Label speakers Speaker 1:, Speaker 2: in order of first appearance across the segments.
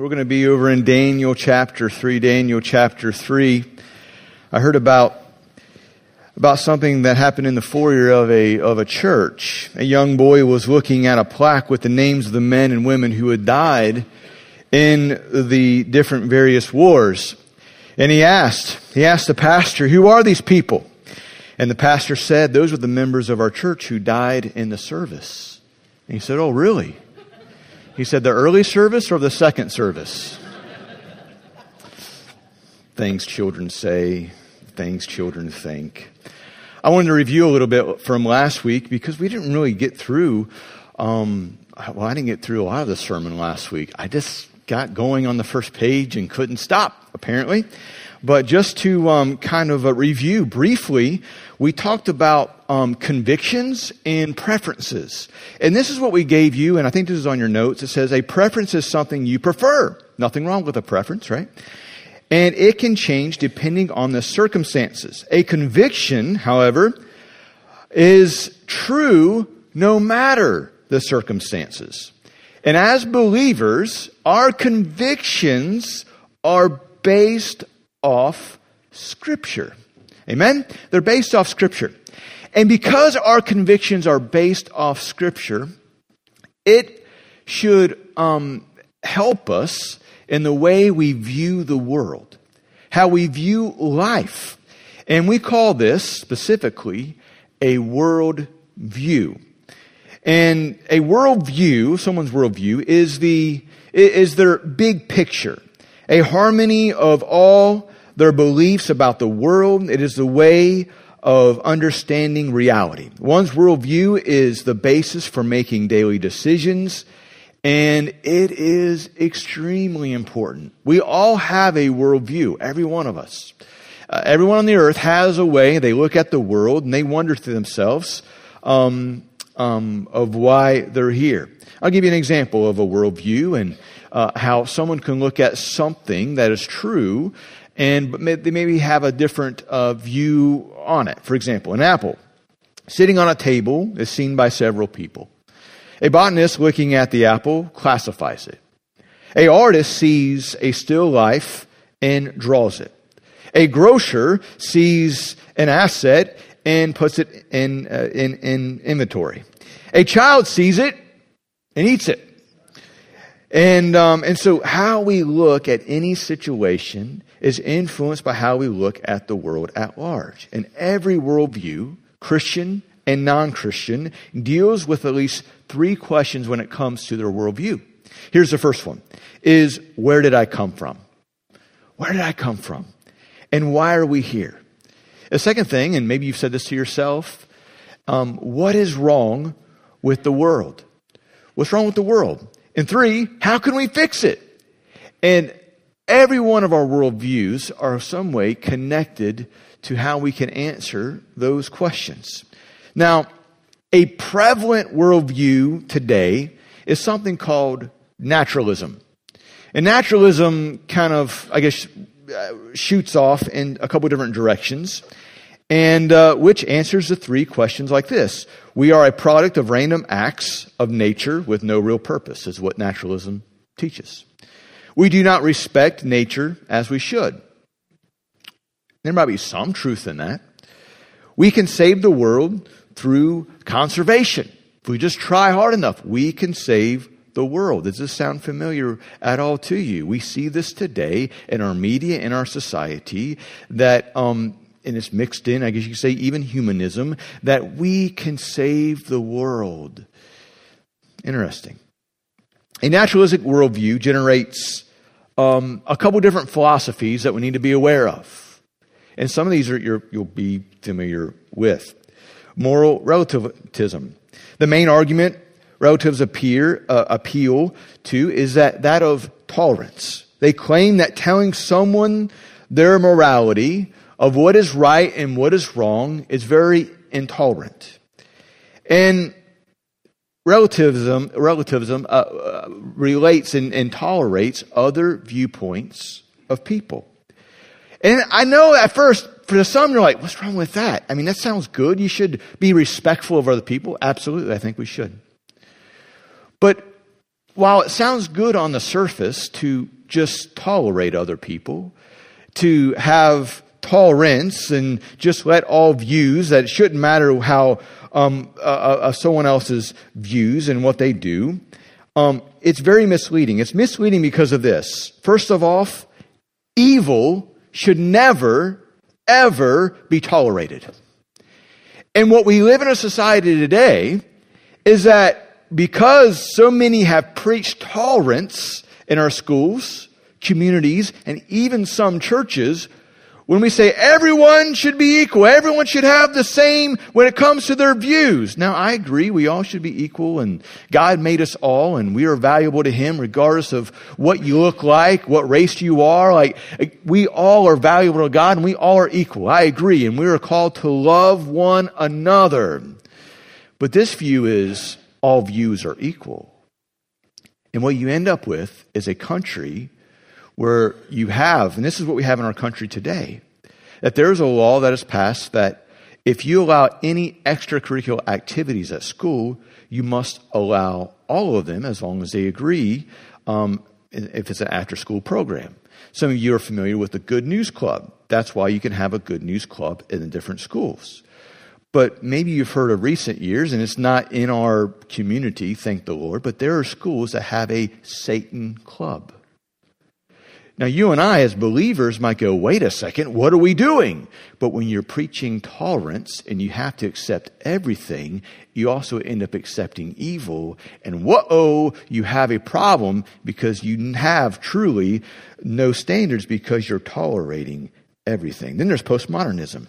Speaker 1: We're going to be over in Daniel chapter 3. Daniel chapter 3. I heard about about something that happened in the foyer of a, of a church. A young boy was looking at a plaque with the names of the men and women who had died in the different various wars. And he asked, he asked the pastor, who are these people? And the pastor said, those were the members of our church who died in the service. And he said, oh, really? He said, the early service or the second service? things children say, things children think. I wanted to review a little bit from last week because we didn't really get through, um, well, I didn't get through a lot of the sermon last week. I just got going on the first page and couldn't stop, apparently. But just to um, kind of review briefly, we talked about um, convictions and preferences. And this is what we gave you, and I think this is on your notes. It says a preference is something you prefer. Nothing wrong with a preference, right? And it can change depending on the circumstances. A conviction, however, is true no matter the circumstances. And as believers, our convictions are based off Scripture. Amen? They're based off Scripture. And because our convictions are based off Scripture, it should um, help us in the way we view the world, how we view life. And we call this specifically a world view. And a worldview, someone's worldview, is the, is their big picture. A harmony of all their beliefs about the world. It is the way of understanding reality. One's worldview is the basis for making daily decisions, and it is extremely important. We all have a worldview, every one of us. Uh, everyone on the earth has a way, they look at the world and they wonder to themselves, um, um, of why they're here. I'll give you an example of a worldview and uh, how someone can look at something that is true and they maybe have a different uh, view on it. For example, an apple sitting on a table is seen by several people. A botanist looking at the apple classifies it. A artist sees a still life and draws it. A grocer sees an asset and puts it in, uh, in, in inventory. A child sees it and eats it. And, um, and so how we look at any situation is influenced by how we look at the world at large. And every worldview, Christian and non-Christian, deals with at least three questions when it comes to their worldview. Here's the first one, is where did I come from? Where did I come from? And why are we here? The second thing, and maybe you've said this to yourself, um, what is wrong with the world? What's wrong with the world? And three, how can we fix it? And every one of our worldviews are some way connected to how we can answer those questions. Now, a prevalent worldview today is something called naturalism. And naturalism kind of, I guess, uh, shoots off in a couple different directions, and uh, which answers the three questions like this: We are a product of random acts of nature with no real purpose, is what naturalism teaches. We do not respect nature as we should. There might be some truth in that. We can save the world through conservation. If we just try hard enough, we can save the world. Does this sound familiar at all to you? We see this today in our media, in our society, that, um, and it's mixed in, I guess you could say, even humanism, that we can save the world. Interesting. A naturalistic worldview generates um, a couple different philosophies that we need to be aware of. And some of these are you'll be familiar with. Moral relativism. The main argument relatives appear, uh, appeal to is that, that of tolerance. They claim that telling someone their morality of what is right and what is wrong is very intolerant. And relativism, relativism uh, uh, relates and, and tolerates other viewpoints of people. And I know at first, for some, you're like, what's wrong with that? I mean, that sounds good. You should be respectful of other people. Absolutely, I think we should. But while it sounds good on the surface to just tolerate other people, to have tolerance and just let all views that it shouldn't matter how um, uh, uh, someone else's views and what they do. Um, it's very misleading. It's misleading because of this. First of all, evil should never, ever be tolerated. And what we live in a society today is that because so many have preached tolerance in our schools, communities, and even some churches, when we say everyone should be equal, everyone should have the same when it comes to their views. Now, I agree, we all should be equal, and God made us all, and we are valuable to Him regardless of what you look like, what race you are. Like, we all are valuable to God, and we all are equal. I agree, and we are called to love one another. But this view is all views are equal. And what you end up with is a country where you have, and this is what we have in our country today, that there's a law that is passed that if you allow any extracurricular activities at school, you must allow all of them as long as they agree um, if it's an after school program. Some of you are familiar with the Good News Club. That's why you can have a Good News Club in the different schools. But maybe you've heard of recent years, and it's not in our community, thank the Lord, but there are schools that have a Satan Club. Now, you and I, as believers, might go, wait a second, what are we doing? But when you're preaching tolerance and you have to accept everything, you also end up accepting evil. And whoa, you have a problem because you have truly no standards because you're tolerating everything. Then there's postmodernism.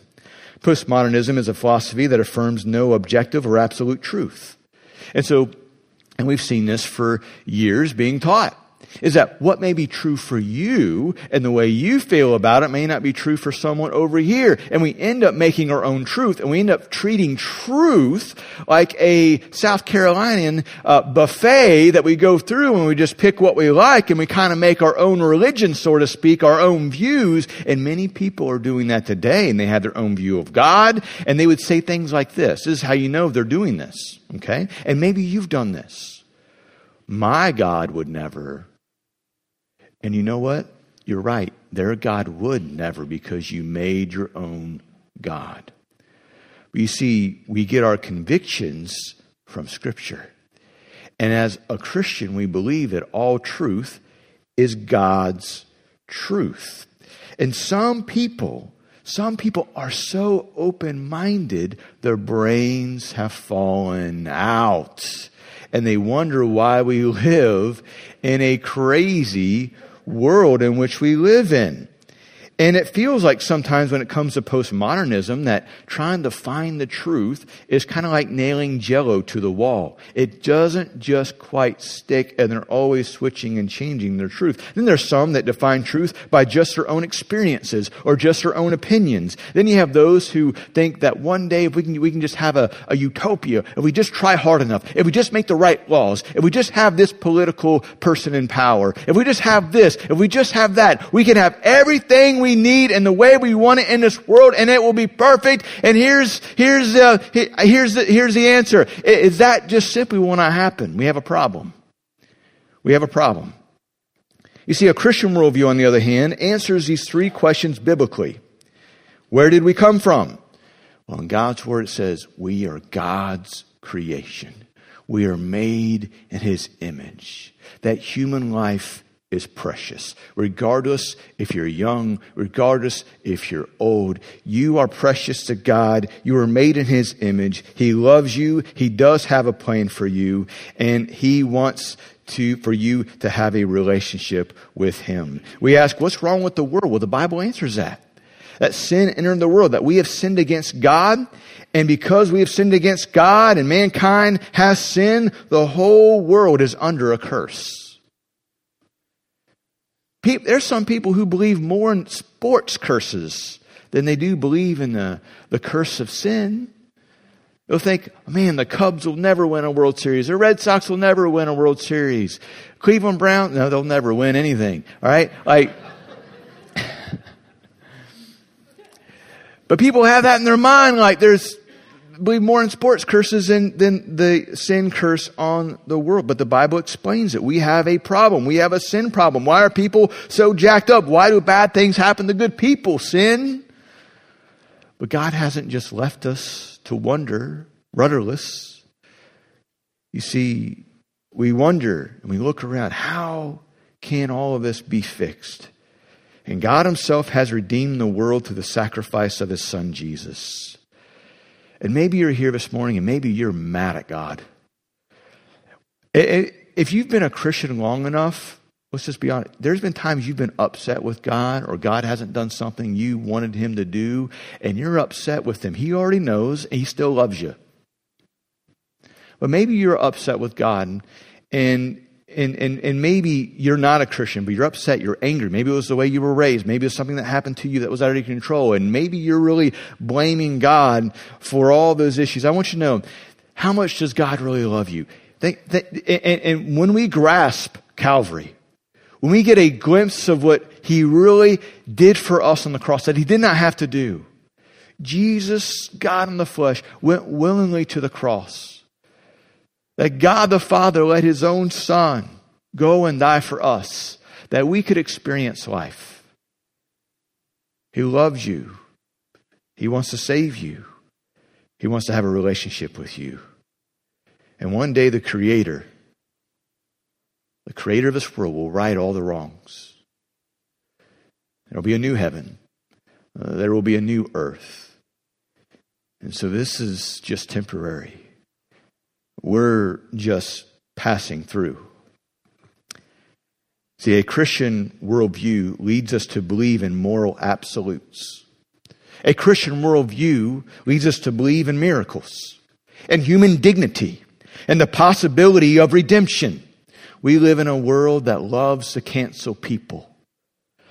Speaker 1: Postmodernism is a philosophy that affirms no objective or absolute truth. And so, and we've seen this for years being taught is that what may be true for you and the way you feel about it may not be true for someone over here. And we end up making our own truth and we end up treating truth like a South Carolinian uh, buffet that we go through and we just pick what we like and we kind of make our own religion, so to speak, our own views. And many people are doing that today and they have their own view of God and they would say things like this. This is how you know they're doing this. Okay? And maybe you've done this. My God would never and you know what? You're right. Their God would never because you made your own God. But you see, we get our convictions from Scripture. And as a Christian, we believe that all truth is God's truth. And some people, some people are so open minded, their brains have fallen out. And they wonder why we live in a crazy world in which we live in. And it feels like sometimes when it comes to postmodernism that trying to find the truth is kind of like nailing jello to the wall. It doesn't just quite stick and they're always switching and changing their truth. Then there's some that define truth by just their own experiences or just their own opinions. Then you have those who think that one day if we can, we can just have a, a utopia, if we just try hard enough, if we just make the right laws, if we just have this political person in power, if we just have this, if we just have that, we can have everything we need and the way we want it in this world and it will be perfect. And here's, here's, uh, here's the, here's the answer. Is that just simply will not happen? We have a problem. We have a problem. You see, a Christian worldview, on the other hand, answers these three questions biblically. Where did we come from? Well, in God's Word, it says, we are God's creation. We are made in His image. That human life is precious. Regardless if you're young, regardless if you're old, you are precious to God. You are made in His image. He loves you. He does have a plan for you and He wants to, for you to have a relationship with Him. We ask, what's wrong with the world? Well, the Bible answers that. That sin entered the world, that we have sinned against God, and because we have sinned against God and mankind has sinned, the whole world is under a curse. There's some people who believe more in sports curses than they do believe in the, the curse of sin. They'll think, man, the Cubs will never win a World Series. The Red Sox will never win a World Series. Cleveland Brown, no, they'll never win anything. All right? Like, but people have that in their mind, like there's believe more in sports curses than, than the sin curse on the world. But the Bible explains it. We have a problem. We have a sin problem. Why are people so jacked up? Why do bad things happen to good people? Sin. But God hasn't just left us to wonder, rudderless. You see, we wonder and we look around. How can all of this be fixed? And God Himself has redeemed the world through the sacrifice of His Son Jesus. And maybe you're here this morning and maybe you're mad at God. If you've been a Christian long enough, let's just be honest, there's been times you've been upset with God or God hasn't done something you wanted Him to do and you're upset with Him. He already knows and He still loves you. But maybe you're upset with God and and, and, and maybe you're not a Christian, but you're upset, you're angry. Maybe it was the way you were raised. Maybe it was something that happened to you that was out of your control. And maybe you're really blaming God for all those issues. I want you to know, how much does God really love you? And, and when we grasp Calvary, when we get a glimpse of what He really did for us on the cross that He did not have to do, Jesus, God in the flesh, went willingly to the cross that God the Father let his own Son go and die for us, that we could experience life. He loves you. He wants to save you. He wants to have a relationship with you. And one day, the Creator, the Creator of this world, will right all the wrongs. There will be a new heaven, uh, there will be a new earth. And so, this is just temporary. We're just passing through. See, a Christian worldview leads us to believe in moral absolutes. A Christian worldview leads us to believe in miracles and human dignity and the possibility of redemption. We live in a world that loves to cancel people,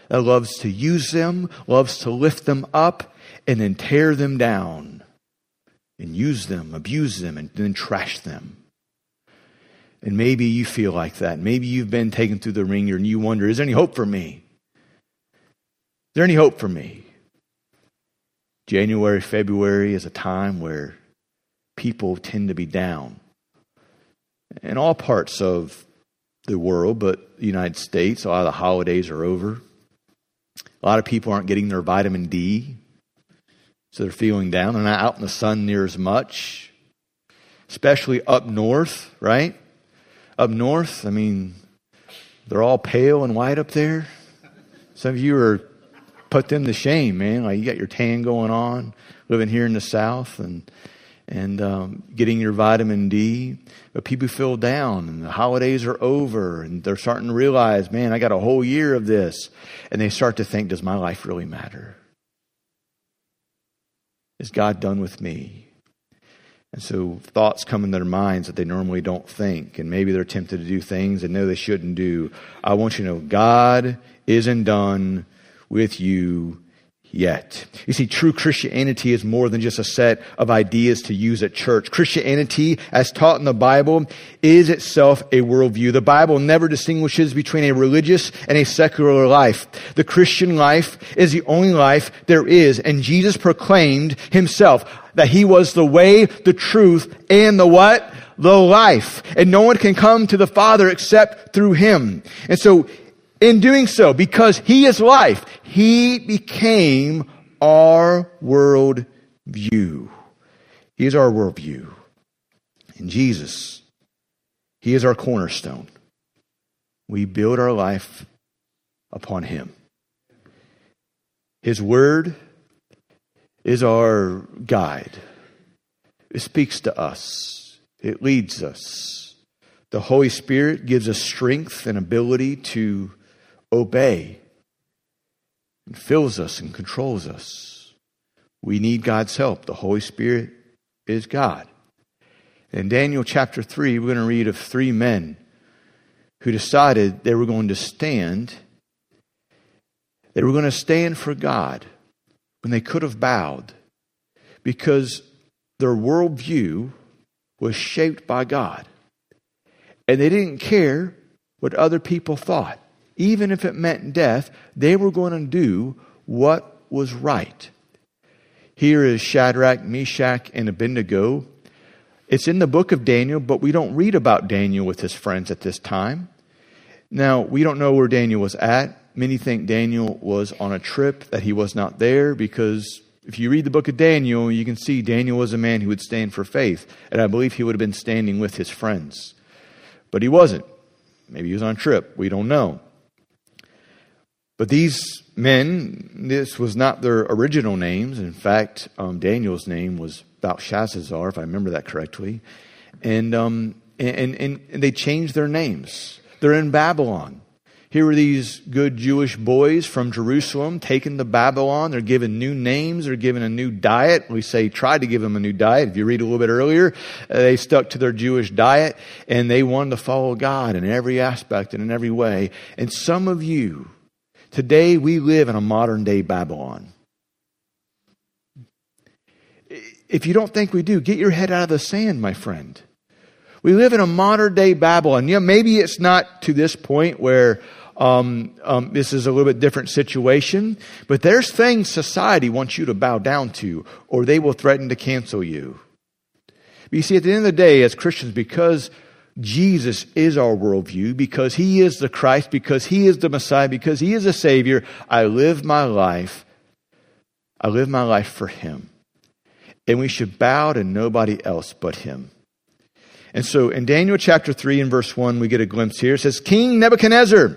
Speaker 1: that loves to use them, loves to lift them up, and then tear them down and use them, abuse them, and then trash them. And maybe you feel like that. Maybe you've been taken through the ringer and you wonder, is there any hope for me? Is there any hope for me? January, February is a time where people tend to be down. In all parts of the world, but the United States, a lot of the holidays are over. A lot of people aren't getting their vitamin D. So they're feeling down. They're not out in the sun near as much, especially up north, right? Up north, I mean, they're all pale and white up there. Some of you are put them to shame, man. Like you got your tan going on, living here in the south, and and um, getting your vitamin D. But people feel down, and the holidays are over, and they're starting to realize, man, I got a whole year of this, and they start to think, does my life really matter? Is God done with me? And so thoughts come in their minds that they normally don't think, and maybe they're tempted to do things they know they shouldn't do. I want you to know God isn't done with you yet. You see, true Christianity is more than just a set of ideas to use at church. Christianity, as taught in the Bible, is itself a worldview. The Bible never distinguishes between a religious and a secular life. The Christian life is the only life there is, and Jesus proclaimed himself that he was the way, the truth, and the what? The life. And no one can come to the Father except through him. And so in doing so, because He is life, He became our world view. He is our worldview. And Jesus, He is our cornerstone. We build our life upon Him. His Word is our guide. It speaks to us, it leads us. The Holy Spirit gives us strength and ability to obey and fills us and controls us. We need God's help. The Holy Spirit is God. In Daniel chapter 3, we're going to read of three men who decided they were going to stand. They were going to stand for God when they could have bowed because their worldview was shaped by God. And they didn't care what other people thought even if it meant death, they were going to do what was right. Here is Shadrach, Meshach, and Abednego. It's in the book of Daniel, but we don't read about Daniel with his friends at this time. Now, we don't know where Daniel was at. Many think Daniel was on a trip, that he was not there, because if you read the book of Daniel, you can see Daniel was a man who would stand for faith. And I believe he would have been standing with his friends. But he wasn't. Maybe he was on a trip. We don't know. But these men, this was not their original names. In fact, um, Daniel's name was Belshazzar, if I remember that correctly. And, um, and, and, and they changed their names. They're in Babylon. Here are these good Jewish boys from Jerusalem taken to Babylon. They're given new names. They're given a new diet. We say tried to give them a new diet. If you read a little bit earlier, uh, they stuck to their Jewish diet and they wanted to follow God in every aspect and in every way. And some of you, today we live in a modern day Babylon. If you don't think we do, get your head out of the sand, my friend. We live in a modern day Babylon. Yeah, maybe it's not to this point where um, um, this is a little bit different situation, but there's things society wants you to bow down to, or they will threaten to cancel you. But you see, at the end of the day, as Christians, because Jesus is our worldview, because He is the Christ, because He is the Messiah, because He is a Savior, I live my life. I live my life for Him. And we should bow to nobody else but Him. And so in Daniel chapter 3 and verse 1, we get a glimpse here. It says, King Nebuchadnezzar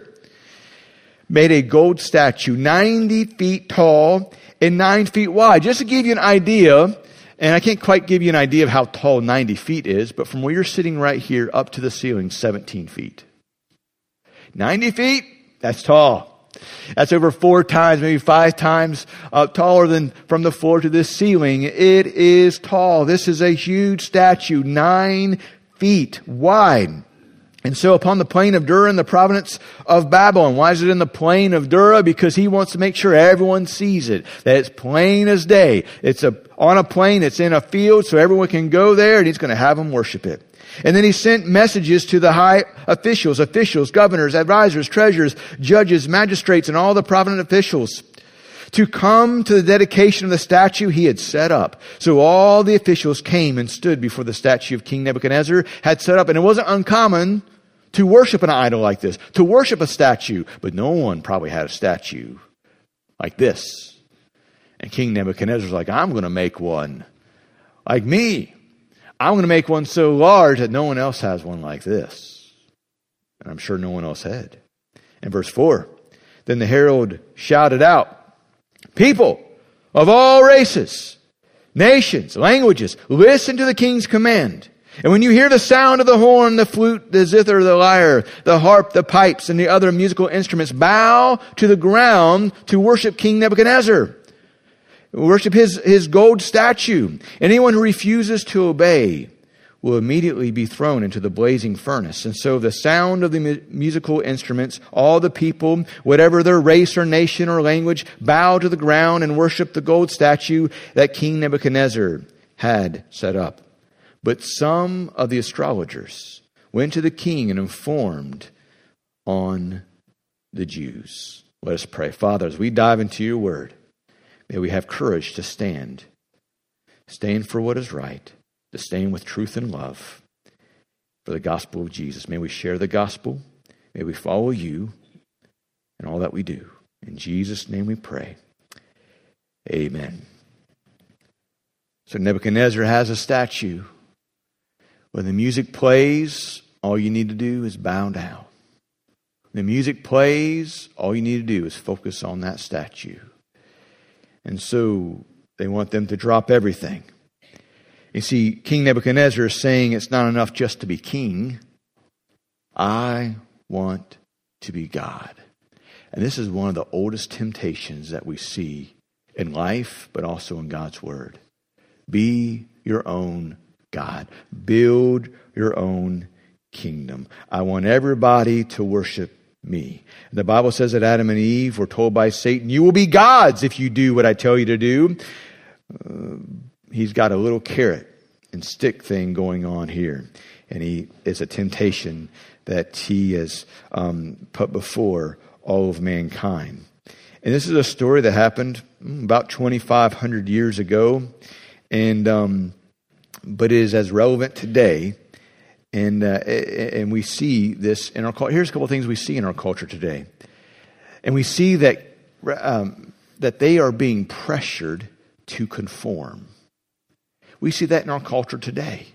Speaker 1: made a gold statue 90 feet tall and 9 feet wide. Just to give you an idea, and I can't quite give you an idea of how tall 90 feet is, but from where you're sitting right here up to the ceiling, 17 feet. 90 feet, that's tall. That's over four times, maybe five times uh, taller than from the floor to the ceiling. It is tall. This is a huge statue, nine feet wide. And so upon the plain of Dura in the province of Babylon. Why is it in the plain of Dura? Because he wants to make sure everyone sees it. That it's plain as day. It's a, on a plain, it's in a field, so everyone can go there and he's going to have them worship it. And then he sent messages to the high officials, officials, governors, advisors, treasurers, judges, magistrates, and all the prominent officials to come to the dedication of the statue he had set up. So all the officials came and stood before the statue of King Nebuchadnezzar had set up. And it wasn't uncommon to worship an idol like this, to worship a statue, but no one probably had a statue like this. And King Nebuchadnezzar was like, I'm going to make one like me. I'm going to make one so large that no one else has one like this. And I'm sure no one else had. In verse 4, then the herald shouted out, People of all races, nations, languages, listen to the king's command. And when you hear the sound of the horn, the flute, the zither, the lyre, the harp, the pipes, and the other musical instruments, bow to the ground to worship King Nebuchadnezzar. Worship his, his gold statue. Anyone who refuses to obey will immediately be thrown into the blazing furnace. And so the sound of the mu- musical instruments, all the people, whatever their race or nation or language, bow to the ground and worship the gold statue that King Nebuchadnezzar had set up. But some of the astrologers went to the king and informed on the Jews. Let us pray. Father, as we dive into your word, may we have courage to stand, stand for what is right to stand with truth and love for the gospel of Jesus. May we share the gospel. May we follow you in all that we do. In Jesus' name we pray. Amen. So Nebuchadnezzar has a statue. When the music plays, all you need to do is bow down. When the music plays, all you need to do is focus on that statue. And so they want them to drop everything you see, King Nebuchadnezzar is saying it's not enough just to be king. I want to be God. And this is one of the oldest temptations that we see in life, but also in God's Word. Be your own God. Build your own kingdom. I want everybody to worship me. The Bible says that Adam and Eve were told by Satan, You will be gods if you do what I tell you to do. Uh, he's got a little carrot and stick thing going on here. And he is a temptation that he has um, put before all of mankind. And this is a story that happened mm, about 2,500 years ago, and um, but it is as relevant today. And uh, and we see this in our culture. Here's a couple of things we see in our culture today, and we see that um, that they are being pressured to conform. We see that in our culture today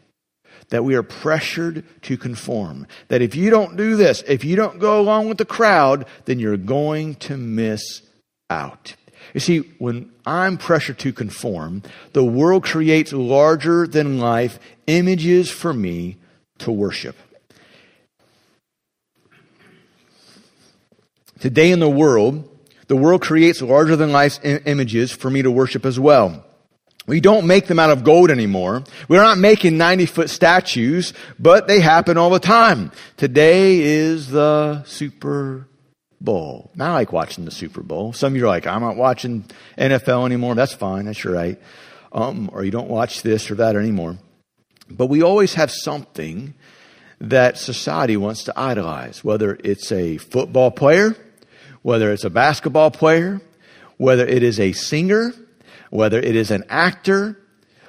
Speaker 1: that we are pressured to conform. That if you don't do this, if you don't go along with the crowd, then you're going to miss out. You see, when I'm pressured to conform, the world creates larger than life images for me to worship. Today in the world, the world creates larger than life images for me to worship as well. We don't make them out of gold anymore. We're not making 90 foot statues, but they happen all the time. Today is the Super Bowl. I like watching the Super Bowl. Some of you are like, I'm not watching NFL anymore. That's fine. That's your right. Um, or you don't watch this or that anymore. But we always have something that society wants to idolize, whether it's a football player, whether it's a basketball player, whether it is a singer, whether it is an actor,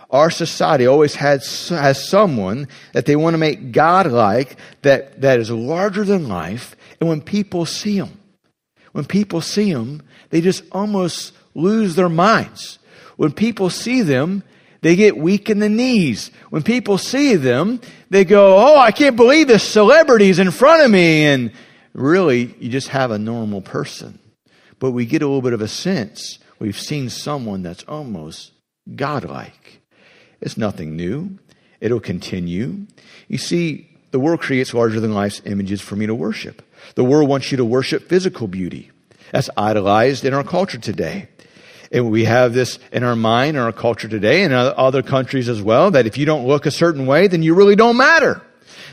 Speaker 1: our society always has, has someone that they want to make God like, that, that is larger than life. And when people see them, when people see them, they just almost lose their minds. When people see them, they get weak in the knees. When people see them, they go, Oh, I can't believe this celebrity's in front of me. And really, you just have a normal person. But we get a little bit of a sense we've seen someone that's almost godlike. It's nothing new. It'll continue. You see, the world creates larger than life's images for me to worship. The world wants you to worship physical beauty. That's idolized in our culture today. And we have this in our mind, in our culture today, and other countries as well, that if you don't look a certain way, then you really don't matter.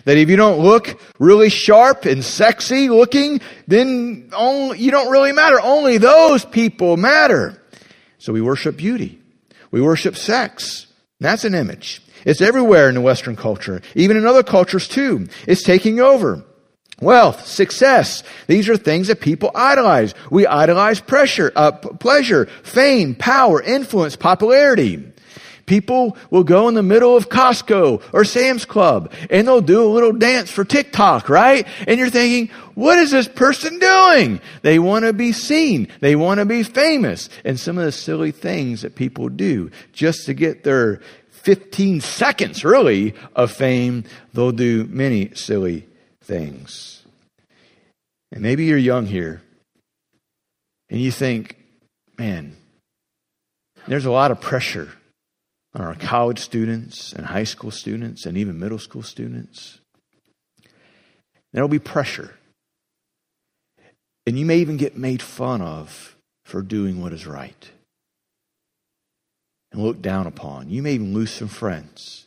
Speaker 1: That if you don't look really sharp and sexy looking, then only, you don't really matter. Only those people matter. So we worship beauty. We worship sex. That's an image. It's everywhere in the Western culture, even in other cultures too. It's taking over. Wealth, success. These are things that people idolize. We idolize pressure, uh, pleasure, fame, power, influence, popularity. People will go in the middle of Costco or Sam's Club and they'll do a little dance for TikTok, right? And you're thinking, what is this person doing? They want to be seen. They want to be famous. And some of the silly things that people do just to get their 15 seconds really of fame, they'll do many silly things. And maybe you're young here and you think, man, there's a lot of pressure on our college students and high school students and even middle school students. There'll be pressure. And you may even get made fun of for doing what is right and looked down upon. You may even lose some friends.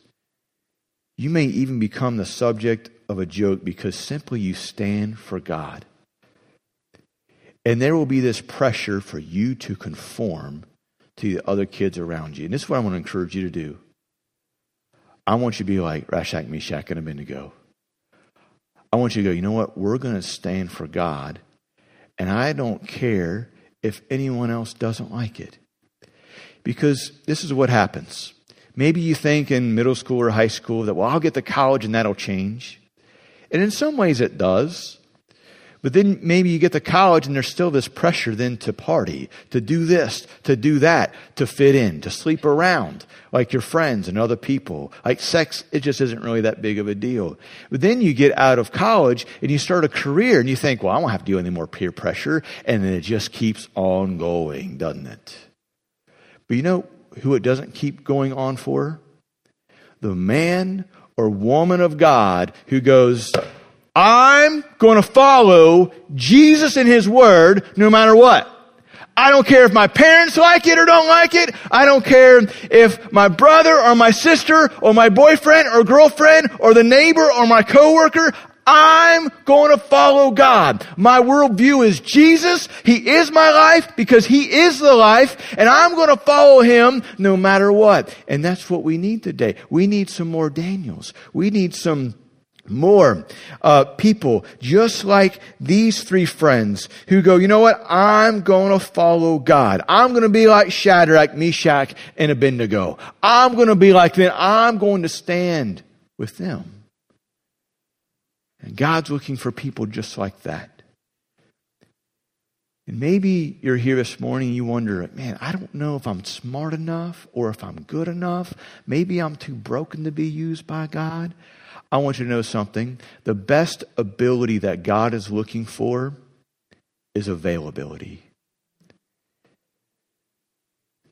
Speaker 1: You may even become the subject of a joke because simply you stand for God. And there will be this pressure for you to conform to the other kids around you. And this is what I want to encourage you to do. I want you to be like Shadrach, Meshach, and Abednego. I want you to go, you know what? We're going to stand for God, and I don't care if anyone else doesn't like it. Because this is what happens. Maybe you think in middle school or high school that, well, I'll get to college and that'll change. And in some ways it does. But then maybe you get to college and there's still this pressure then to party, to do this, to do that, to fit in, to sleep around like your friends and other people. Like sex, it just isn't really that big of a deal. But then you get out of college and you start a career and you think, well, I won't have to do any more peer pressure. And then it just keeps on going, doesn't it? But you know who it doesn't keep going on for? The man or woman of God who goes, I'm going to follow Jesus and His Word no matter what. I don't care if my parents like it or don't like it. I don't care if my brother or my sister or my boyfriend or girlfriend or the neighbor or my coworker. I'm going to follow God. My worldview is Jesus. He is my life because He is the life and I'm going to follow Him no matter what. And that's what we need today. We need some more Daniels. We need some more uh, people just like these three friends who go, you know what? I'm going to follow God. I'm going to be like Shadrach, Meshach, and Abednego. I'm going to be like them. I'm going to stand with them. And God's looking for people just like that. And maybe you're here this morning, you wonder, man, I don't know if I'm smart enough or if I'm good enough. Maybe I'm too broken to be used by God. I want you to know something. The best ability that God is looking for is availability.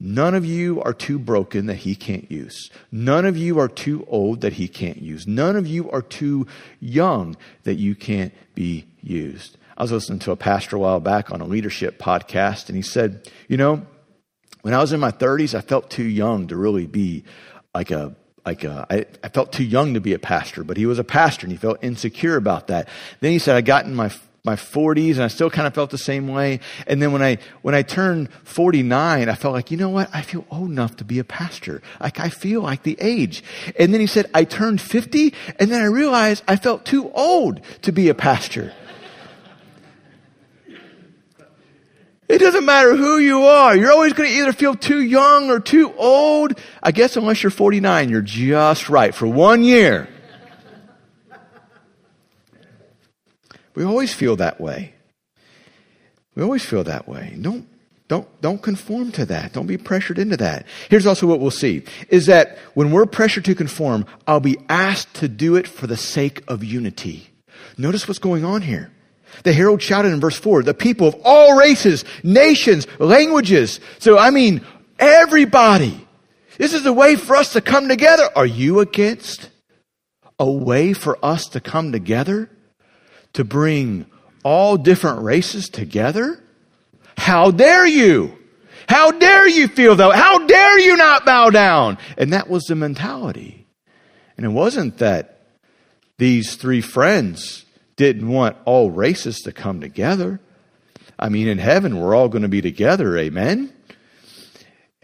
Speaker 1: None of you are too broken that he can't use. None of you are too old that he can't use. None of you are too young that you can't be used. I was listening to a pastor a while back on a leadership podcast, and he said, You know, when I was in my 30s, I felt too young to really be like a like a, I, I felt too young to be a pastor, but he was a pastor and he felt insecure about that. Then he said, I got in my my 40s and I still kind of felt the same way. And then when I, when I turned 49, I felt like, you know what? I feel old enough to be a pastor. Like I feel like the age. And then he said, I turned 50 and then I realized I felt too old to be a pastor. It doesn't matter who you are. You're always going to either feel too young or too old. I guess unless you're 49, you're just right for one year. We always feel that way. We always feel that way. Don't, don't, don't conform to that. Don't be pressured into that. Here's also what we'll see is that when we're pressured to conform, I'll be asked to do it for the sake of unity. Notice what's going on here. The herald shouted in verse 4, the people of all races, nations, languages. So, I mean, everybody. This is a way for us to come together. Are you against a way for us to come together? To bring all different races together? How dare you? How dare you feel though? How dare you not bow down? And that was the mentality. And it wasn't that these three friends didn't want all races to come together. I mean, in heaven, we're all going to be together. Amen?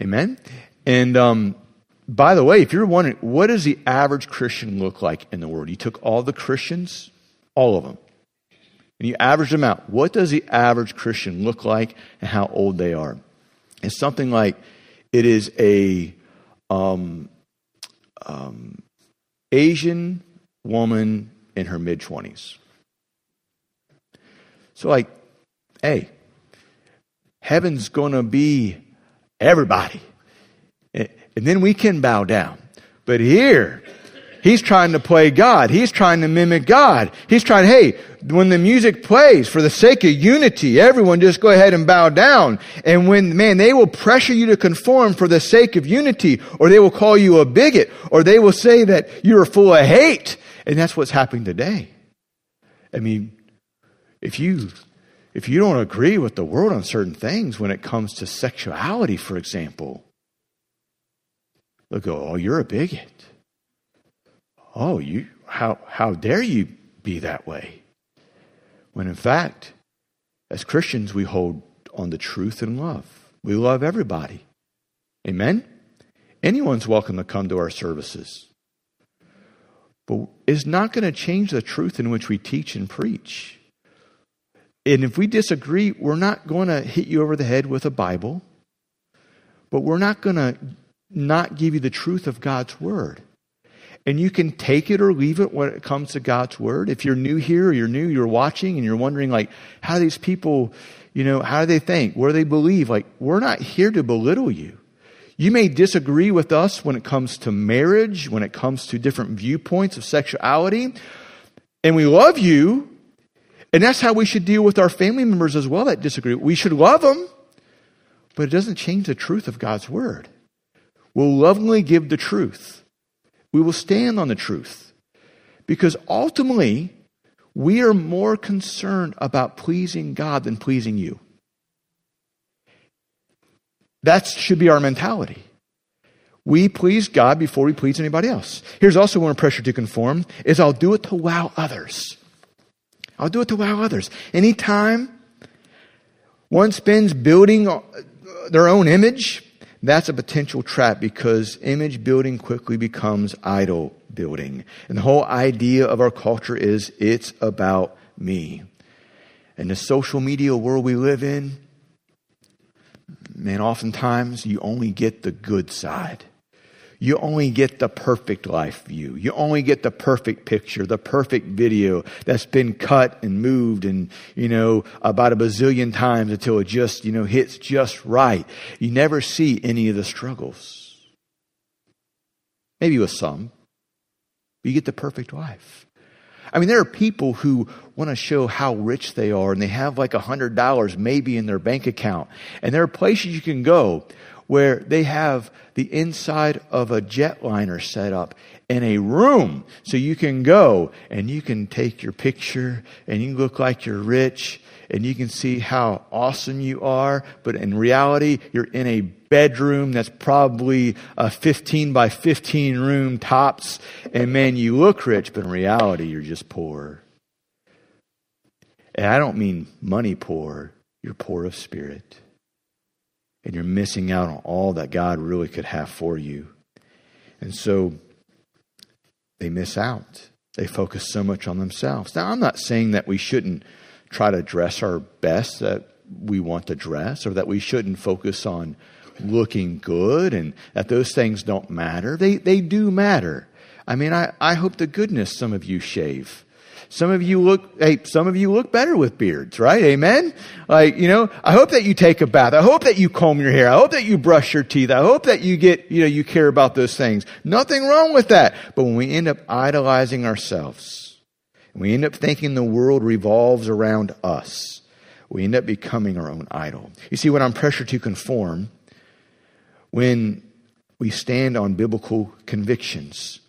Speaker 1: Amen? And um, by the way, if you're wondering, what does the average Christian look like in the world? You took all the Christians, all of them, and you average them out. What does the average Christian look like and how old they are? It's something like it is a um, um, Asian woman in her mid 20s. So, like, hey, heaven's going to be everybody. And then we can bow down. But here, he's trying to play God. He's trying to mimic God. He's trying, hey, when the music plays, for the sake of unity, everyone just go ahead and bow down. And when, man, they will pressure you to conform for the sake of unity, or they will call you a bigot, or they will say that you're full of hate. And that's what's happening today. I mean, if you if you don't agree with the world on certain things when it comes to sexuality, for example, they'll go, "Oh, you're a bigot. Oh, you how how dare you be that way?" When in fact, as Christians, we hold on the truth and love. We love everybody. Amen. Anyone's welcome to come to our services. But it's not going to change the truth in which we teach and preach. And if we disagree, we're not going to hit you over the head with a Bible, but we're not going to not give you the truth of God's Word. And you can take it or leave it when it comes to God's Word. If you're new here or you're new, you're watching and you're wondering, like, how these people, you know, how do they think? What do they believe? Like, we're not here to belittle you. You may disagree with us when it comes to marriage, when it comes to different viewpoints of sexuality, and we love you and that's how we should deal with our family members as well that disagree. We should love them, but it doesn't change the truth of God's word. We'll lovingly give the truth. We will stand on the truth. Because ultimately, we are more concerned about pleasing God than pleasing you. That should be our mentality. We please God before we please anybody else. Here's also one pressure to conform is I'll do it to wow others. I'll do it to wow others. Anytime one spends building their own image, That's a potential trap because image building quickly becomes idol building. And the whole idea of our culture is it's about me. And the social media world we live in, man, oftentimes you only get the good side. You only get the perfect life view. You only get the perfect picture, the perfect video that's been cut and moved and, you know, about a bazillion times until it just, you know, hits just right. You never see any of the struggles. Maybe with some. But you get the perfect life. I mean, there are people who want to show how rich they are and they have like a hundred dollars maybe in their bank account. And there are places you can go where they have the inside of a jetliner set up in a room so you can go and you can take your picture and you look like you're rich and you can see how awesome you are. But in reality, you're in a bedroom that's probably a 15 by 15 room tops. And man, you look rich, but in reality, you're just poor. And I don't mean money poor, you're poor of spirit. And you're missing out on all that God really could have for you. And so they miss out. They focus so much on themselves. Now, I'm not saying that we shouldn't try to dress our best that we want to dress or that we shouldn't focus on looking good and that those things don't matter. They, they do matter. I mean, I, I hope to goodness some of you shave. Some of you look, hey, some of you look better with beards, right? Amen? Like, you know, I hope that you take a bath. I hope that you comb your hair. I hope that you brush your teeth. I hope that you get, you know, you care about those things. Nothing wrong with that. But when we end up idolizing ourselves, we end up thinking the world revolves around us. We end up becoming our own idol. You see, when I'm pressured to conform, when we stand on biblical convictions,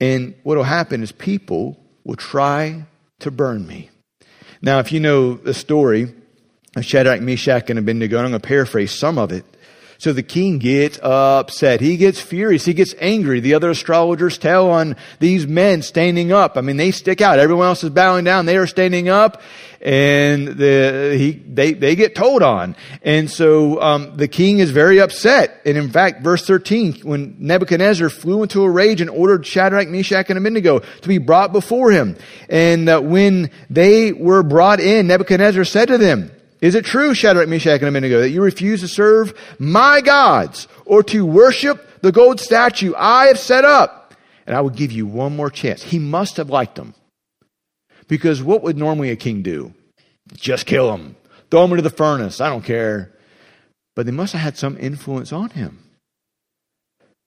Speaker 1: and what will happen is people will try to burn me. Now, if you know the story of Shadrach, Meshach, and Abednego, I'm going to paraphrase some of it. So the king gets upset. He gets furious. He gets angry. The other astrologers tell on these men standing up. I mean, they stick out. Everyone else is bowing down. They are standing up and the, he, they, they get told on. And so, um, the king is very upset. And in fact, verse 13, when Nebuchadnezzar flew into a rage and ordered Shadrach, Meshach, and Abednego to be brought before him. And uh, when they were brought in, Nebuchadnezzar said to them, is it true, Shadrach, Meshach, and Abednego, that you refuse to serve my gods or to worship the gold statue I have set up? And I will give you one more chance. He must have liked them. Because what would normally a king do? Just kill them, Throw them into the furnace. I don't care. But they must have had some influence on him.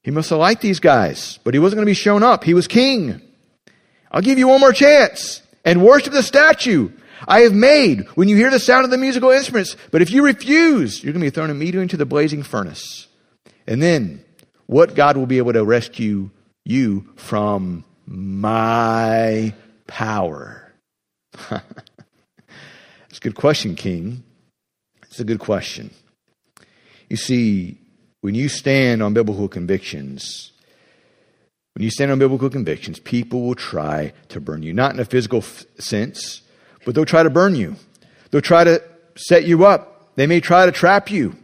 Speaker 1: He must have liked these guys, but he wasn't going to be shown up. He was king. I'll give you one more chance and worship the statue I have made when you hear the sound of the musical instruments. But if you refuse, you're going to be thrown immediately into the blazing furnace. And then what God will be able to rescue you from my power? It's a good question, King. It's a good question. You see, when you stand on biblical convictions, when you stand on biblical convictions, people will try to burn you. Not in a physical f- sense, but they'll try to burn you. They'll try to set you up. They may try to trap you.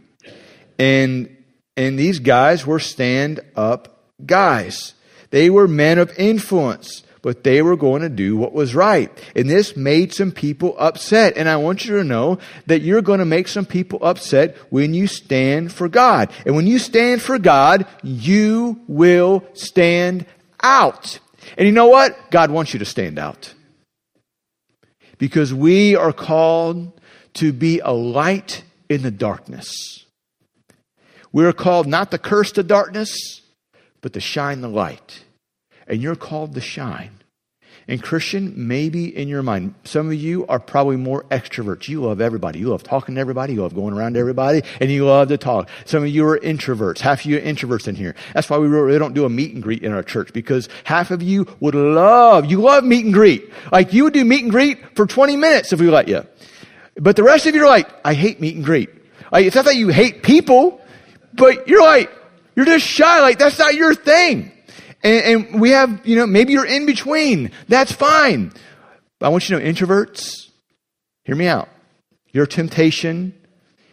Speaker 1: And, and these guys were stand up guys. They were men of influence, but they were going to do what was right. And this made some people upset. And I want you to know that you're going to make some people upset when you stand for God. And when you stand for God, you will stand out. And you know what? God wants you to stand out because we are called to be a light in the darkness. We are called not to curse the darkness, but to shine the light. And you're called to shine. And Christian, maybe in your mind, some of you are probably more extroverts. You love everybody. You love talking to everybody. You love going around to everybody, and you love to talk. Some of you are introverts. Half of you are introverts in here. That's why we really don't do a meet and greet in our church because half of you would love, you love meet and greet. Like you would do meet and greet for 20 minutes if we let you. But the rest of you are like, I hate meet and greet. Like, it's not that you hate people, but you're like, you're just shy. Like that's not your thing. And, and we have, you know, maybe you're in between. That's fine. But I want you to know, introverts, hear me out. Your temptation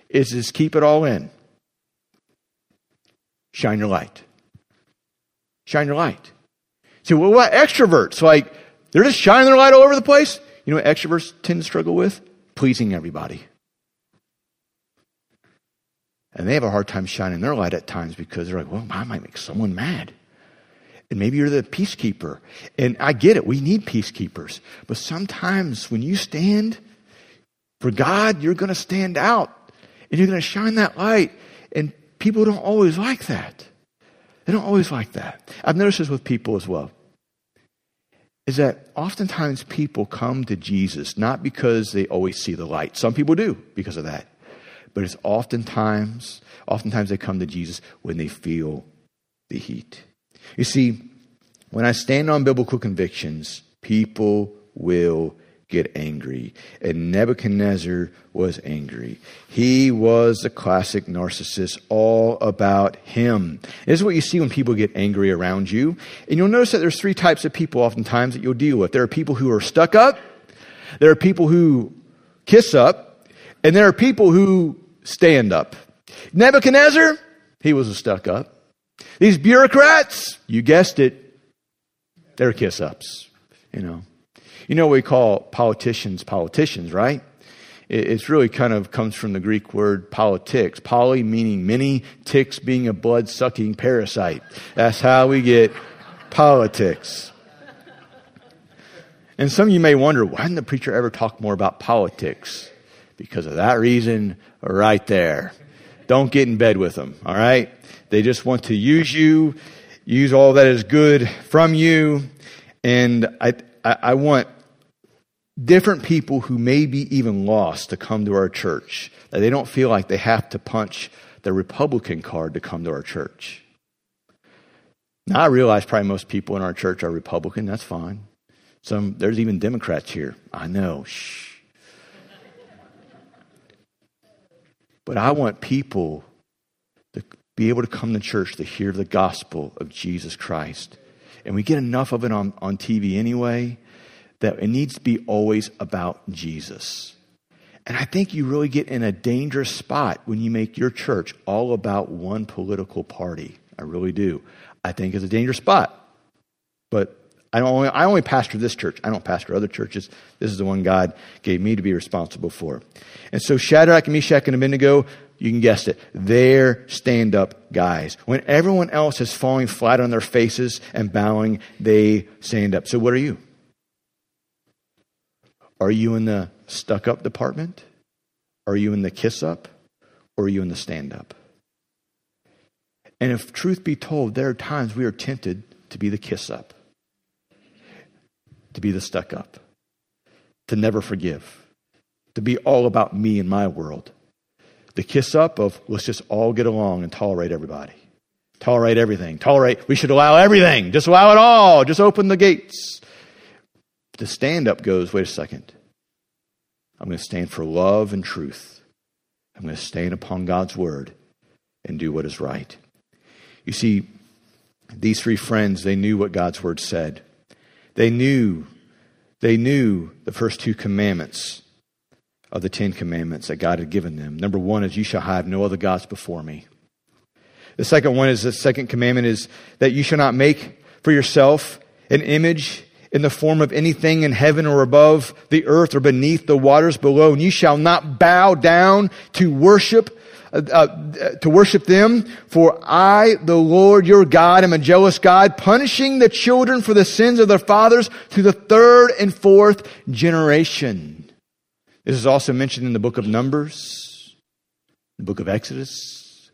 Speaker 1: is just keep it all in. Shine your light. Shine your light. See, what about extroverts? Like, they're just shining their light all over the place. You know what extroverts tend to struggle with? Pleasing everybody. And they have a hard time shining their light at times because they're like, well, I might make someone mad. And maybe you're the peacekeeper. And I get it. We need peacekeepers. But sometimes when you stand for God, you're going to stand out and you're going to shine that light. And people don't always like that. They don't always like that. I've noticed this with people as well. Is that oftentimes people come to Jesus not because they always see the light. Some people do because of that. But it's oftentimes, oftentimes they come to Jesus when they feel the heat. You see, when I stand on biblical convictions, people will get angry. And Nebuchadnezzar was angry. He was the classic narcissist, all about him. This is what you see when people get angry around you. And you'll notice that there's three types of people oftentimes that you'll deal with. There are people who are stuck up, there are people who kiss up, and there are people who stand up. Nebuchadnezzar, he was a stuck up. These bureaucrats, you guessed it, they're kiss ups, you know. You know, we call politicians politicians, right? It's really kind of comes from the Greek word politics. Poly meaning many, ticks being a blood sucking parasite. That's how we get politics. And some of you may wonder, why didn't the preacher ever talk more about politics? Because of that reason right there. Don't get in bed with them, all right? They just want to use you, use all that is good from you. And I, I, I want different people who may be even lost to come to our church, that they don't feel like they have to punch the Republican card to come to our church. Now, I realize probably most people in our church are Republican. That's fine. Some, there's even Democrats here. I know. Shh. But I want people to be able to come to church to hear the gospel of Jesus Christ. And we get enough of it on, on TV anyway that it needs to be always about Jesus. And I think you really get in a dangerous spot when you make your church all about one political party. I really do. I think it's a dangerous spot. But I only, I only pastor this church. I don't pastor other churches. This is the one God gave me to be responsible for. And so Shadrach, and Meshach, and Abednego you can guess it. They're stand up guys. When everyone else is falling flat on their faces and bowing, they stand up. So, what are you? Are you in the stuck up department? Are you in the kiss up? Or are you in the stand up? And if truth be told, there are times we are tempted to be the kiss up, to be the stuck up, to never forgive, to be all about me and my world the kiss up of let's just all get along and tolerate everybody. Tolerate everything. Tolerate, we should allow everything. Just allow it all. Just open the gates. The stand up goes, wait a second. I'm going to stand for love and truth. I'm going to stand upon God's word and do what is right. You see, these three friends, they knew what God's word said. They knew, they knew the first two commandments of the Ten Commandments that God had given them. Number one is, You shall have no other gods before me. The second one is, the second commandment is that you shall not make for yourself an image in the form of anything in heaven or above the earth or beneath the waters below. And you shall not bow down to worship uh, uh, to worship them. For I, the Lord your God, am a jealous God, punishing the children for the sins of their fathers to the third and fourth generation. This is also mentioned in the book of Numbers, the book of Exodus.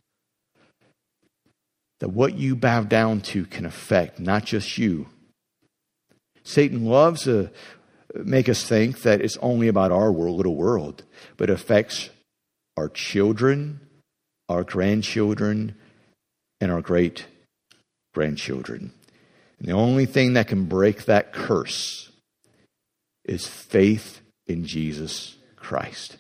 Speaker 1: That what you bow down to can affect not just you. Satan loves to make us think that it's only about our little world, but affects our children, our grandchildren, and our great grandchildren. And the only thing that can break that curse is faith in Jesus Christ.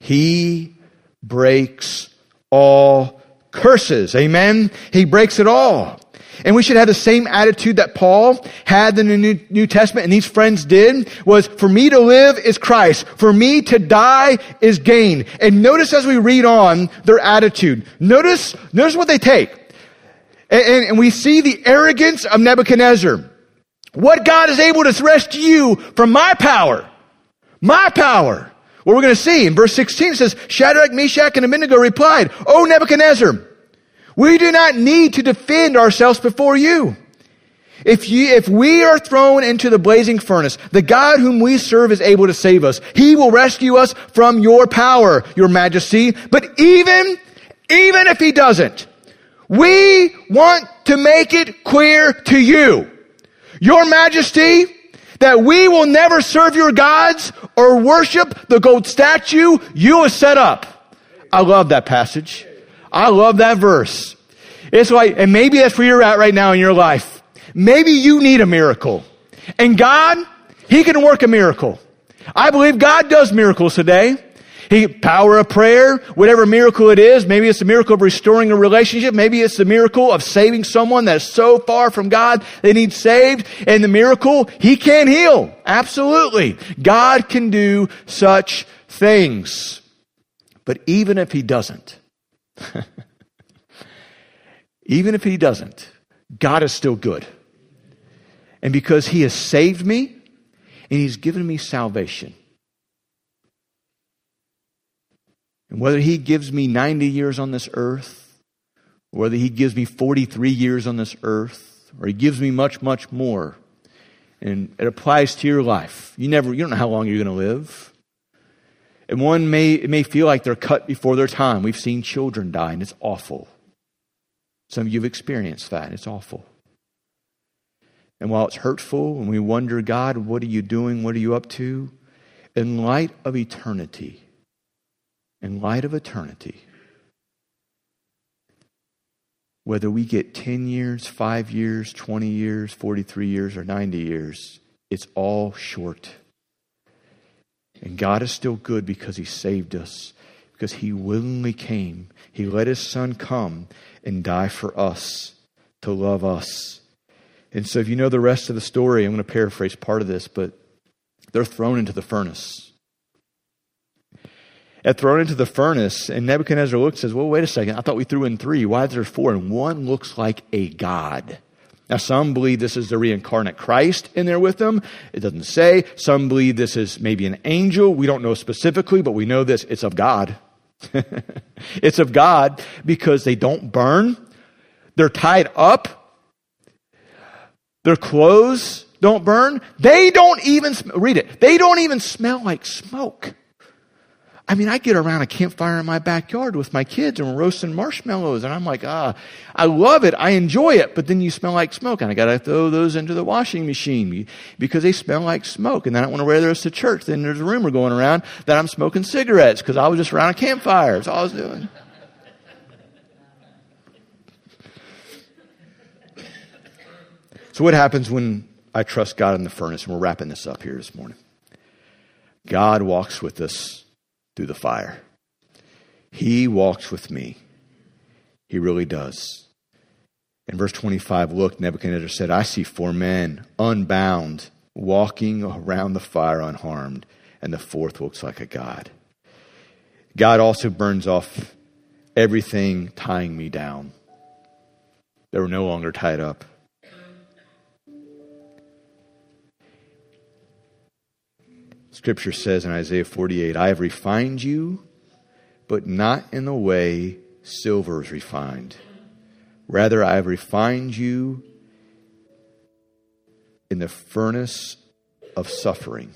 Speaker 1: He breaks all curses. Amen? He breaks it all. And we should have the same attitude that Paul had in the New Testament and these friends did was for me to live is Christ. For me to die is gain. And notice as we read on their attitude. Notice, notice what they take. And, and, and we see the arrogance of Nebuchadnezzar. What God is able to rescue you from my power. My power. What we're going to see in verse 16 says, Shadrach, Meshach, and Abednego replied, O Nebuchadnezzar, we do not need to defend ourselves before you. If, you, if we are thrown into the blazing furnace, the God whom we serve is able to save us. He will rescue us from your power, your majesty. But even, even if he doesn't, we want to make it clear to you, your majesty, that we will never serve your gods or worship the gold statue you have set up. I love that passage. I love that verse. It's like, and maybe that's where you're at right now in your life. Maybe you need a miracle. And God, He can work a miracle. I believe God does miracles today. He, power of prayer, whatever miracle it is, maybe it's the miracle of restoring a relationship, maybe it's the miracle of saving someone that's so far from God they need saved, and the miracle, He can heal. Absolutely. God can do such things. But even if He doesn't, even if He doesn't, God is still good. And because He has saved me and He's given me salvation. And whether He gives me 90 years on this earth, whether He gives me 43 years on this earth, or He gives me much, much more, and it applies to your life. You never, you don't know how long you're going to live. And one may, may feel like they're cut before their time. We've seen children die, and it's awful. Some of you have experienced that, and it's awful. And while it's hurtful and we wonder, God, what are you doing? What are you up to? In light of eternity, in light of eternity, whether we get 10 years, 5 years, 20 years, 43 years, or 90 years, it's all short. And God is still good because He saved us, because He willingly came. He let His Son come and die for us, to love us. And so, if you know the rest of the story, I'm going to paraphrase part of this, but they're thrown into the furnace. And thrown into the furnace, and Nebuchadnezzar looks and says, Well, wait a second. I thought we threw in three. Why is there four? And one looks like a god. Now, some believe this is the reincarnate Christ in there with them. It doesn't say. Some believe this is maybe an angel. We don't know specifically, but we know this. It's of God. it's of God because they don't burn. They're tied up their clothes don't burn. They don't even, read it, they don't even smell like smoke. I mean, I get around a campfire in my backyard with my kids and we're roasting marshmallows and I'm like, ah, I love it. I enjoy it. But then you smell like smoke and I got to throw those into the washing machine because they smell like smoke. And then I don't want to wear those to church. Then there's a rumor going around that I'm smoking cigarettes because I was just around a campfire. That's all I was doing. So, what happens when I trust God in the furnace? And we're wrapping this up here this morning. God walks with us through the fire. He walks with me. He really does. In verse 25, look, Nebuchadnezzar said, I see four men unbound walking around the fire unharmed, and the fourth looks like a god. God also burns off everything tying me down. They were no longer tied up. Scripture says in Isaiah 48, I have refined you, but not in the way silver is refined. Rather, I have refined you in the furnace of suffering.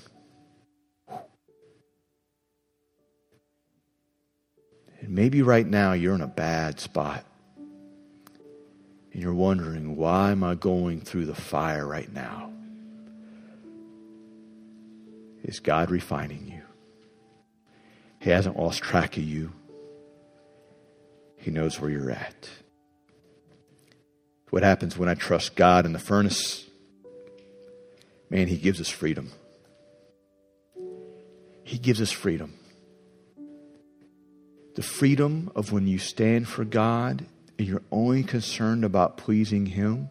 Speaker 1: And maybe right now you're in a bad spot. And you're wondering, why am I going through the fire right now? Is God refining you. He hasn't lost track of you. He knows where you're at. What happens when I trust God in the furnace? Man, He gives us freedom. He gives us freedom. The freedom of when you stand for God and you're only concerned about pleasing Him.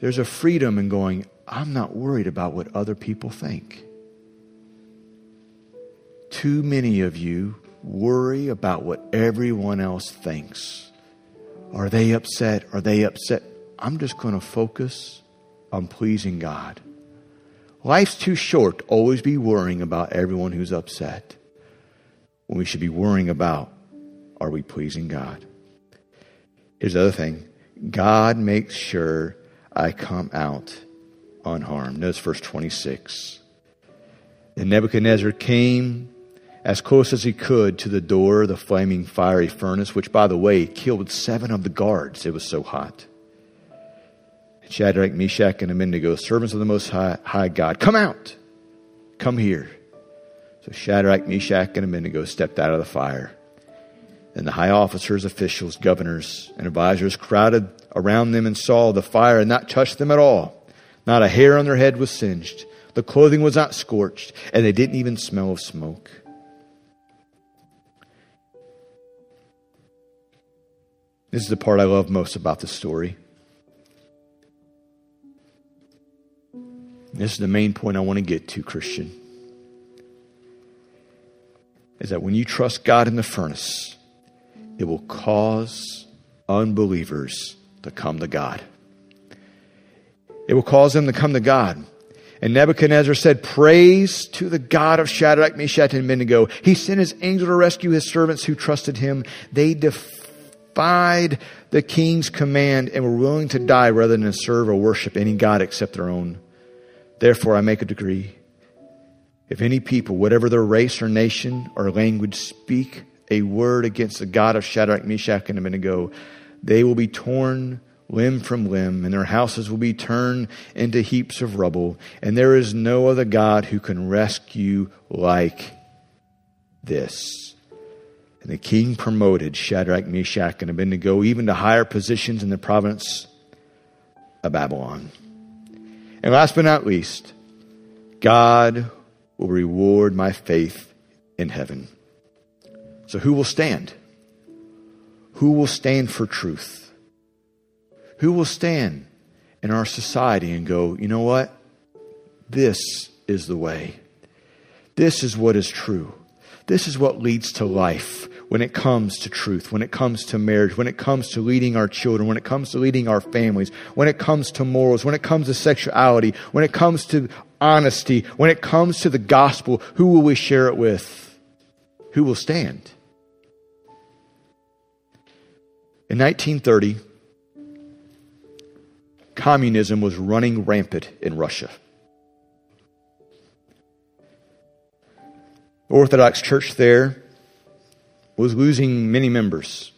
Speaker 1: There's a freedom in going, I'm not worried about what other people think. Too many of you worry about what everyone else thinks. Are they upset? Are they upset? I'm just going to focus on pleasing God. Life's too short to always be worrying about everyone who's upset. When we should be worrying about are we pleasing God? Here's the other thing God makes sure I come out unharmed. Notice verse 26. And Nebuchadnezzar came as close as he could to the door of the flaming fiery furnace, which, by the way, killed seven of the guards. It was so hot. Shadrach, Meshach, and Abednego, servants of the Most High, High God, come out. Come here. So Shadrach, Meshach, and Abednego stepped out of the fire. And the high officers, officials, governors, and advisors crowded around them and saw the fire and not touched them at all. Not a hair on their head was singed. The clothing was not scorched, and they didn't even smell of smoke. This is the part I love most about the story. This is the main point I want to get to, Christian. Is that when you trust God in the furnace, it will cause unbelievers to come to God. It will cause them to come to God. And Nebuchadnezzar said, Praise to the God of Shadrach, Meshach, and Abednego. He sent his angel to rescue his servants who trusted him. They defied the king's command and were willing to die rather than serve or worship any God except their own. Therefore, I make a decree. If any people, whatever their race or nation or language, speak a word against the God of Shadrach, Meshach, and Abednego, they will be torn limb from limb, and their houses will be turned into heaps of rubble. And there is no other God who can rescue like this. And the king promoted Shadrach, Meshach, and Abednego even to higher positions in the province of Babylon. And last but not least, God will reward my faith in heaven. So who will stand? Who will stand for truth? Who will stand in our society and go, you know what? This is the way. This is what is true. This is what leads to life when it comes to truth, when it comes to marriage, when it comes to leading our children, when it comes to leading our families, when it comes to morals, when it comes to sexuality, when it comes to honesty, when it comes to the gospel, who will we share it with? Who will stand? In 1930, communism was running rampant in Russia. The Orthodox Church there was losing many members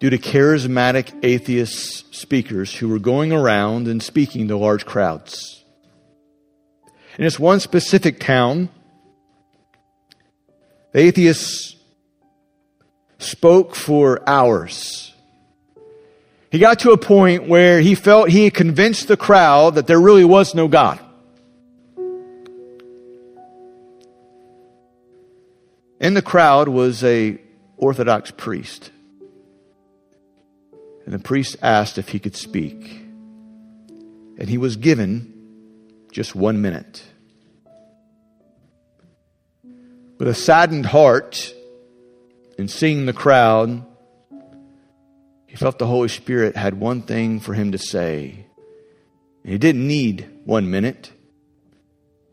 Speaker 1: due to charismatic atheist speakers who were going around and speaking to large crowds. In this one specific town, the atheists spoke for hours. He got to a point where he felt he had convinced the crowd that there really was no God. In the crowd was a Orthodox priest. And the priest asked if he could speak. And he was given just one minute. With a saddened heart, and seeing the crowd, he felt the Holy Spirit had one thing for him to say. And He didn't need one minute,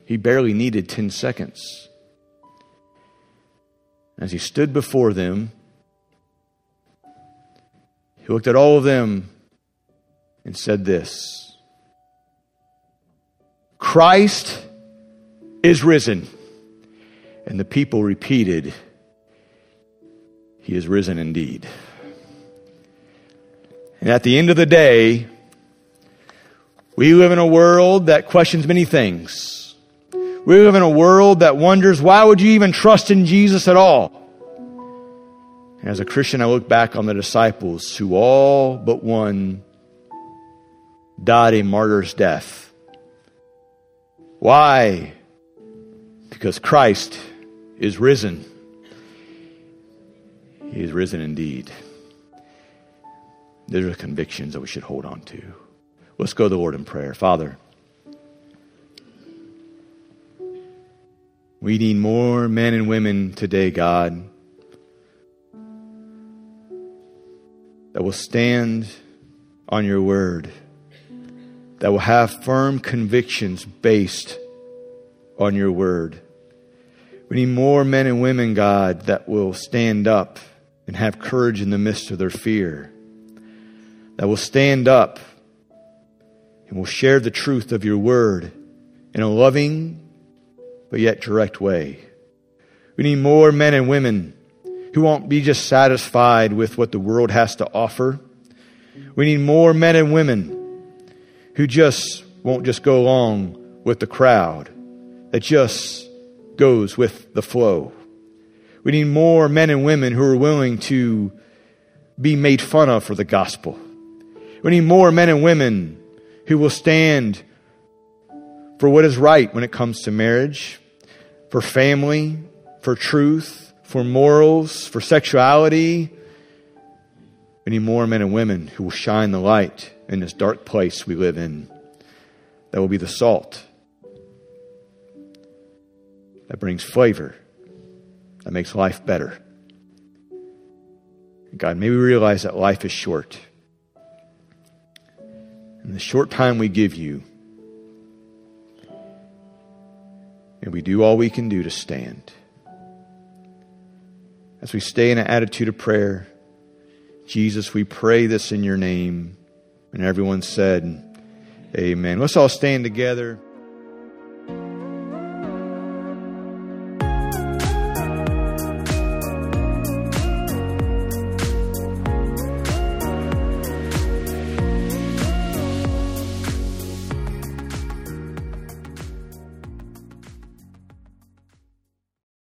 Speaker 1: he barely needed 10 seconds. As he stood before them, he looked at all of them and said this Christ is risen. And the people repeated, He is risen indeed. And at the end of the day, we live in a world that questions many things. We live in a world that wonders, why would you even trust in Jesus at all? And as a Christian, I look back on the disciples who all but one died a martyr's death. Why? Because Christ is risen. He is risen indeed. These are convictions that we should hold on to. Let's go to the Lord in prayer. Father, We need more men and women today, God, that will stand on your word, that will have firm convictions based on your word. We need more men and women, God, that will stand up and have courage in the midst of their fear, that will stand up and will share the truth of your word in a loving but yet direct way. We need more men and women who won't be just satisfied with what the world has to offer. We need more men and women who just won't just go along with the crowd, that just goes with the flow. We need more men and women who are willing to be made fun of for the gospel. We need more men and women who will stand for what is right when it comes to marriage, for family, for truth, for morals, for sexuality. We need more men and women who will shine the light in this dark place we live in. That will be the salt that brings flavor, that makes life better. God, may we realize that life is short. In the short time we give you, and we do all we can do to stand. As we stay in an attitude of prayer, Jesus, we pray this in your name. And everyone said, Amen. Let's all stand together.